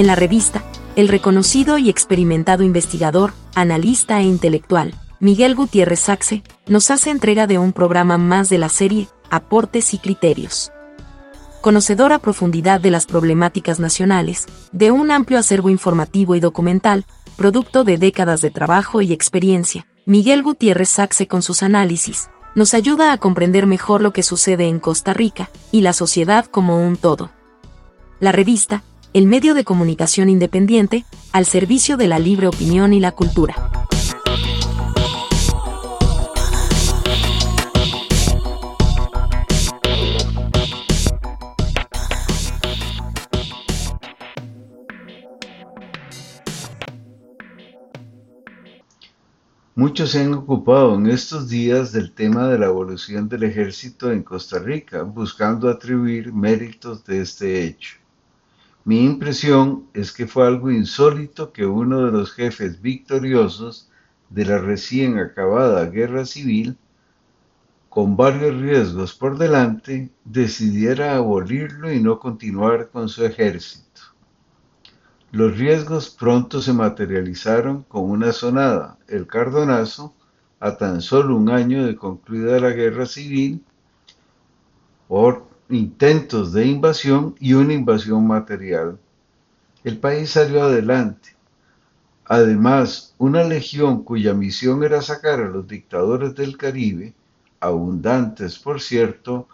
En la revista, el reconocido y experimentado investigador, analista e intelectual, Miguel Gutiérrez Saxe, nos hace entrega de un programa más de la serie Aportes y Criterios. Conocedor a profundidad de las problemáticas nacionales, de un amplio acervo informativo y documental, producto de décadas de trabajo y experiencia, Miguel Gutiérrez Saxe con sus análisis, nos ayuda a comprender mejor lo que sucede en Costa Rica y la sociedad como un todo. La revista, el medio de comunicación independiente, al servicio de la libre opinión y la cultura. Muchos se han ocupado en estos días del tema de la evolución del ejército en Costa Rica, buscando atribuir méritos de este hecho. Mi impresión es que fue algo insólito que uno de los jefes victoriosos de la recién acabada guerra civil, con varios riesgos por delante, decidiera abolirlo y no continuar con su ejército. Los riesgos pronto se materializaron con una sonada, el Cardonazo, a tan solo un año de concluida la guerra civil, por intentos de invasión y una invasión material. El país salió adelante. Además, una legión cuya misión era sacar a los dictadores del Caribe, abundantes por cierto,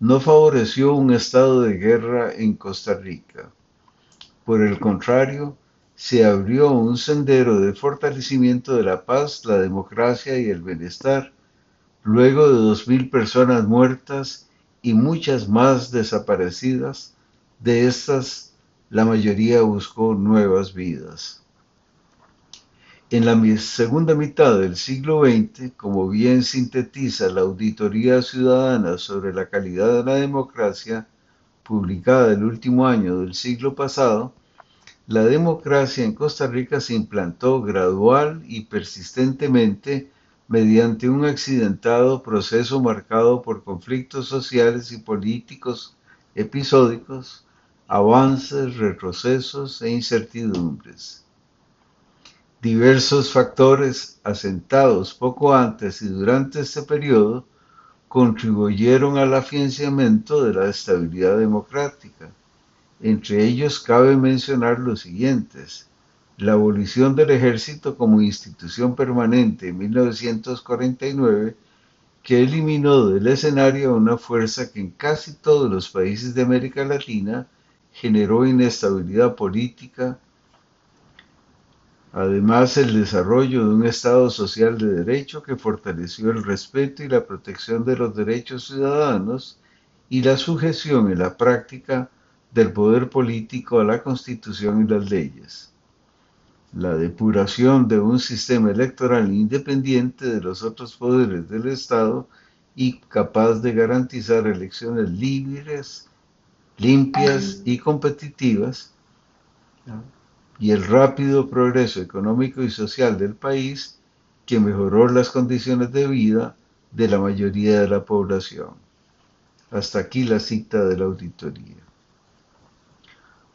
no favoreció un estado de guerra en Costa Rica. Por el contrario, se abrió un sendero de fortalecimiento de la paz, la democracia y el bienestar, luego de dos mil personas muertas y muchas más desaparecidas. De estas, la mayoría buscó nuevas vidas. En la segunda mitad del siglo XX, como bien sintetiza la Auditoría Ciudadana sobre la calidad de la democracia, publicada el último año del siglo pasado, la democracia en Costa Rica se implantó gradual y persistentemente mediante un accidentado proceso marcado por conflictos sociales y políticos episódicos, avances, retrocesos e incertidumbres. Diversos factores asentados poco antes y durante este periodo contribuyeron al afianzamiento de la estabilidad democrática. Entre ellos cabe mencionar los siguientes. La abolición del ejército como institución permanente en 1949, que eliminó del escenario una fuerza que en casi todos los países de América Latina generó inestabilidad política, Además, el desarrollo de un Estado social de derecho que fortaleció el respeto y la protección de los derechos ciudadanos y la sujeción en la práctica del poder político a la Constitución y las leyes. La depuración de un sistema electoral independiente de los otros poderes del Estado y capaz de garantizar elecciones libres, limpias y competitivas y el rápido progreso económico y social del país que mejoró las condiciones de vida de la mayoría de la población. Hasta aquí la cita de la auditoría.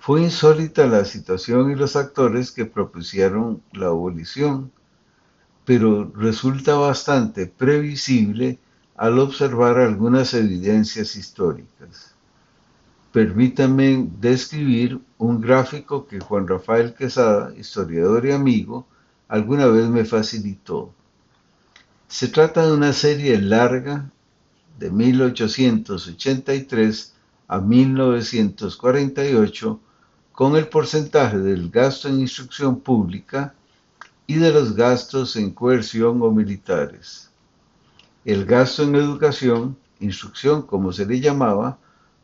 Fue insólita la situación y los actores que propusieron la abolición, pero resulta bastante previsible al observar algunas evidencias históricas. Permítanme describir un gráfico que Juan Rafael Quesada, historiador y amigo, alguna vez me facilitó. Se trata de una serie larga de 1883 a 1948 con el porcentaje del gasto en instrucción pública y de los gastos en coerción o militares. El gasto en educación, instrucción como se le llamaba,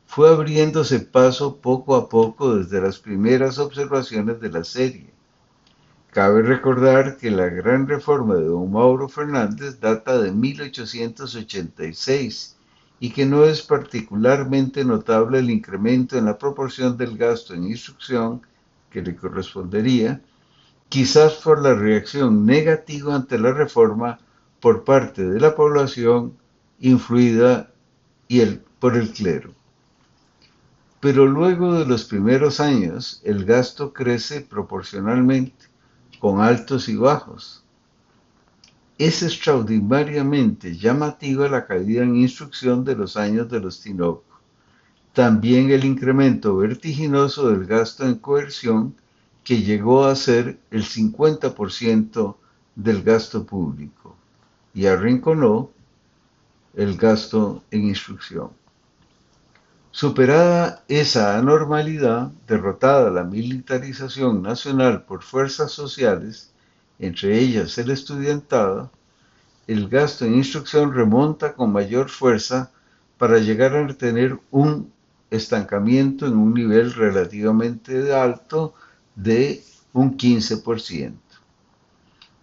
fue abriéndose paso poco a poco desde las primeras observaciones de la serie. Cabe recordar que la gran reforma de don Mauro Fernández data de 1886 y que no es particularmente notable el incremento en la proporción del gasto en instrucción que le correspondería, quizás por la reacción negativa ante la reforma por parte de la población influida y el, por el clero. pero luego de los primeros años el gasto crece proporcionalmente, con altos y bajos. Es extraordinariamente llamativa la caída en instrucción de los años de los Tinoco. También el incremento vertiginoso del gasto en coerción que llegó a ser el 50% del gasto público y arrinconó el gasto en instrucción. Superada esa anormalidad, derrotada la militarización nacional por fuerzas sociales, entre ellas el estudiantado, el gasto en instrucción remonta con mayor fuerza para llegar a tener un estancamiento en un nivel relativamente alto de un 15%.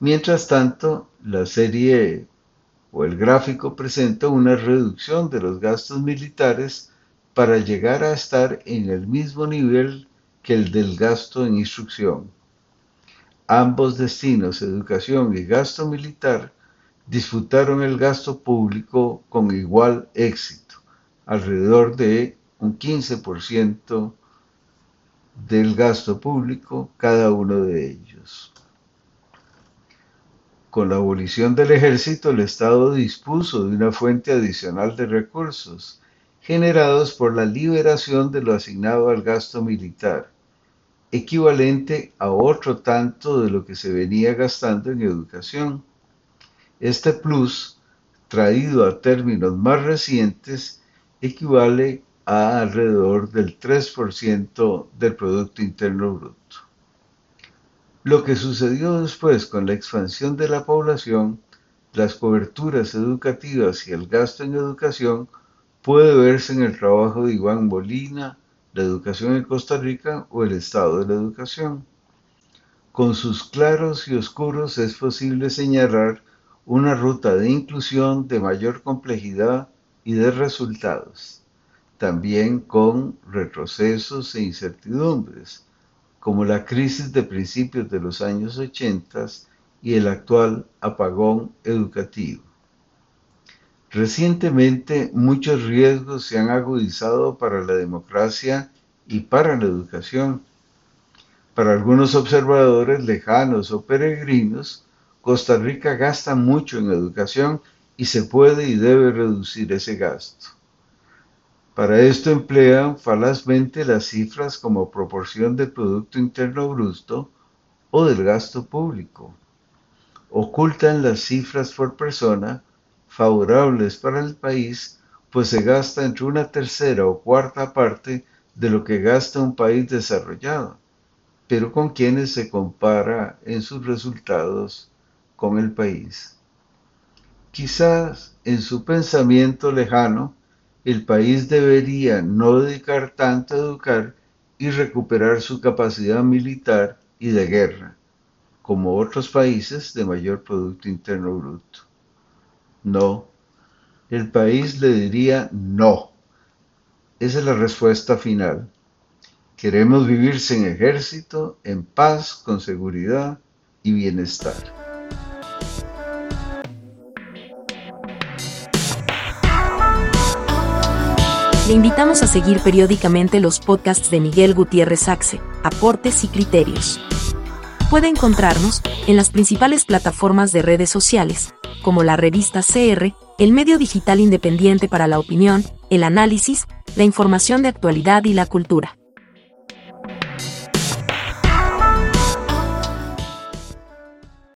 Mientras tanto, la serie o el gráfico presenta una reducción de los gastos militares para llegar a estar en el mismo nivel que el del gasto en instrucción. Ambos destinos, educación y gasto militar, disfrutaron el gasto público con igual éxito, alrededor de un 15% del gasto público cada uno de ellos. Con la abolición del ejército, el Estado dispuso de una fuente adicional de recursos generados por la liberación de lo asignado al gasto militar, equivalente a otro tanto de lo que se venía gastando en educación. Este plus, traído a términos más recientes, equivale a alrededor del 3% del Producto Interno Bruto. Lo que sucedió después con la expansión de la población, las coberturas educativas y el gasto en educación puede verse en el trabajo de Iván Molina, la educación en Costa Rica o el estado de la educación. Con sus claros y oscuros es posible señalar una ruta de inclusión de mayor complejidad y de resultados, también con retrocesos e incertidumbres, como la crisis de principios de los años 80 y el actual apagón educativo. Recientemente muchos riesgos se han agudizado para la democracia y para la educación. Para algunos observadores lejanos o peregrinos, Costa Rica gasta mucho en educación y se puede y debe reducir ese gasto. Para esto emplean falazmente las cifras como proporción del Producto Interno Bruto o del gasto público. Ocultan las cifras por persona favorables para el país, pues se gasta entre una tercera o cuarta parte de lo que gasta un país desarrollado, pero con quienes se compara en sus resultados con el país. Quizás en su pensamiento lejano, el país debería no dedicar tanto a educar y recuperar su capacidad militar y de guerra, como otros países de mayor Producto Interno Bruto. No. El país le diría no. Esa es la respuesta final. Queremos vivir sin ejército, en paz, con seguridad y bienestar. Le invitamos a seguir periódicamente los podcasts de Miguel Gutiérrez Axe, Aportes y Criterios. Puede encontrarnos en las principales plataformas de redes sociales, como la revista CR, el medio digital independiente para la opinión, el análisis, la información de actualidad y la cultura.